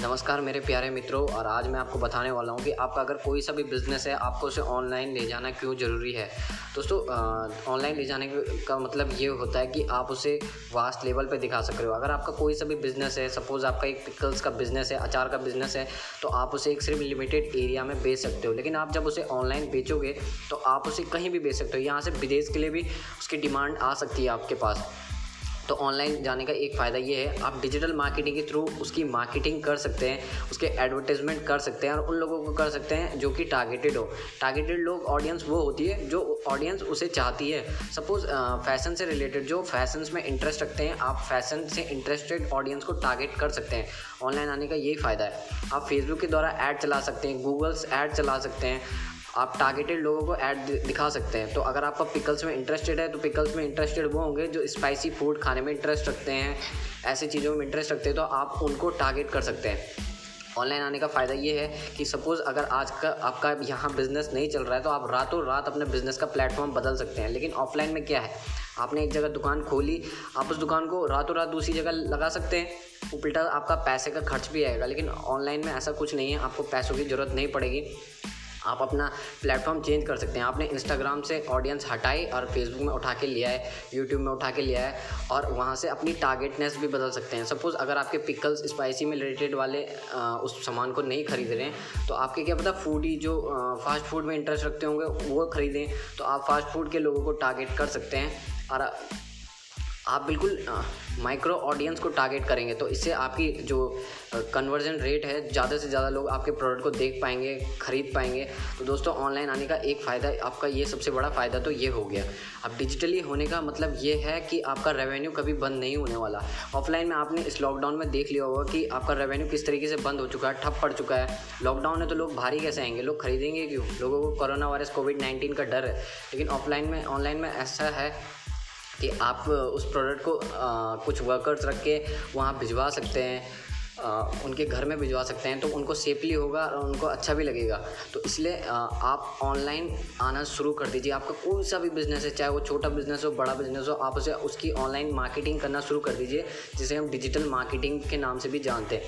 नमस्कार मेरे प्यारे मित्रों, और आज मैं आपको बताने वाला हूँ कि आपका अगर कोई सा भी बिज़नेस है, आपको उसे ऑनलाइन ले जाना क्यों ज़रूरी है? दोस्तों ऑनलाइन ले जाने का मतलब ये होता है कि आप उसे वास्ट लेवल पे दिखा सक रहे हो। अगर आपका कोई सा भी बिज़नेस है सपोज़ आपका एक पिकल्स का बिज़नेस है, अचार का बिज़नेस है तो आप उसे एक सिर्फ़ लिमिटेड एरिया में बेच सकते हो। लेकिन आप जब उसे ऑनलाइन बेचोगे तो आप उसे कहीं भी बेच सकते हो। यहाँ से विदेश के लिए भी उसकी डिमांड आ सकती है आपके पास। तो ऑनलाइन जाने का एक फ़ायदा ये है, आप डिजिटल मार्केटिंग के थ्रू उसकी मार्केटिंग कर सकते हैं, उसके एडवर्टाइजमेंट कर सकते हैं और उन लोगों को कर सकते हैं जो कि टारगेटेड हो। टारगेटेड लोग ऑडियंस वो होती है जो ऑडियंस उसे चाहती है। सपोज़ फ़ैशन से रिलेटेड जो फ़ैशन में इंटरेस्ट रखते हैं, आप फ़ैशन से इंटरेस्टेड ऑडियंस को टारगेट कर सकते हैं। ऑनलाइन आने का यही फ़ायदा है। आप फेसबुक के द्वारा ऐड चला सकते हैं गूगल्स ऐड चला सकते हैं। आप टारगेटेड लोगों को ऐड दिखा सकते हैं। तो अगर आपका पिकल्स में इंटरेस्टेड है तो पिकल्स में इंटरेस्टेड वो होंगे जो स्पाइसी फ़ूड खाने में इंटरेस्ट रखते हैं, ऐसी चीज़ों में इंटरेस्ट रखते हैं तो आप उनको टारगेट कर सकते हैं। ऑनलाइन आने का फ़ायदा ये है कि सपोज़ अगर आज का, आपका यहाँ बिज़नेस नहीं चल रहा है तो आप रातों रात अपने बिज़नेस का प्लेटफॉर्म बदल सकते हैं। लेकिन ऑफलाइन में क्या है? आपने एक जगह दुकान खोली, आप उस दुकान को रातों रात दूसरी जगह लगा सकते हैं। उल्टा आपका पैसे का खर्च भी आएगा, लेकिन ऑनलाइन में ऐसा कुछ नहीं है, आपको पैसों की ज़रूरत नहीं पड़ेगी। आप अपना प्लेटफॉर्म चेंज कर सकते हैं। आपने इंस्टाग्राम से ऑडियंस हटाई और फेसबुक में उठा के लिया है यूट्यूब में उठा के लिया है और वहाँ से अपनी टारगेटनेस भी बदल सकते हैं। सपोज़ अगर आपके पिकल्स स्पाइसी में रिलेटेड वाले आ, उस सामान को नहीं खरीद रहे हैं तो आपके क्या पता फूडी जो फास्ट फ़ूड में इंटरेस्ट रखते होंगे वो खरीदें। तो आप फास्ट फ़ूड के लोगों को टारगेट कर सकते हैं और आप बिल्कुल माइक्रो ऑडियंस को टारगेट करेंगे तो इससे आपकी जो कन्वर्जन रेट है, ज़्यादा से ज़्यादा लोग आपके प्रोडक्ट को देख पाएँगे, ख़रीद पाएँगे। तो दोस्तों ऑनलाइन आने का एक फ़ायदा, आपका ये सबसे बड़ा फ़ायदा तो ये हो गया। अब डिजिटली होने का मतलब ये है कि आपका रेवेन्यू कभी बंद नहीं होने वाला। ऑफलाइन में आपने इस लॉकडाउन में देख लिया होगा कि आपका रेवेन्यू किस तरीके से बंद हो चुका है, ठप पड़ चुका है। लॉकडाउन में तो लोग भारी कैसे आएँगे? लोग खरीदेंगे क्यों? लोगों को कोरोना वायरस कोविड नाइन्टीन का डर है। लेकिन ऑफलाइन में ऑनलाइन में ऐसा है कि आप उस प्रोडक्ट को आ, कुछ वर्कर्स रख के वहाँ भिजवा सकते हैं आ, उनके घर में भिजवा सकते हैं तो उनको सेफली होगा और उनको अच्छा भी लगेगा। तो इसलिए आप ऑनलाइन आना शुरू कर दीजिए। आपका कोई सा भी बिज़नेस है चाहे वो छोटा बिज़नेस हो बड़ा बिज़नेस हो आप उसे उसकी ऑनलाइन मार्केटिंग करना शुरू कर दीजिए जिसे हम डिजिटल मार्केटिंग के नाम से भी जानते हैं।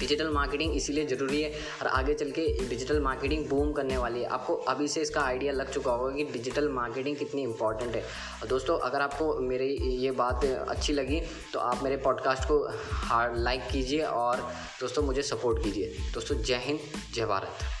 डिजिटल मार्केटिंग इसीलिए ज़रूरी है और आगे चल के डिजिटल मार्केटिंग बूम करने वाली है। आपको अभी से इसका आइडिया लग चुका होगा कि डिजिटल मार्केटिंग कितनी इंपॉर्टेंट है। और दोस्तों, अगर आपको मेरी ये बात अच्छी लगी तो आप मेरे पॉडकास्ट को लाइक कीजिए और दोस्तों मुझे सपोर्ट कीजिए। दोस्तों, जय हिंद, जय भारत।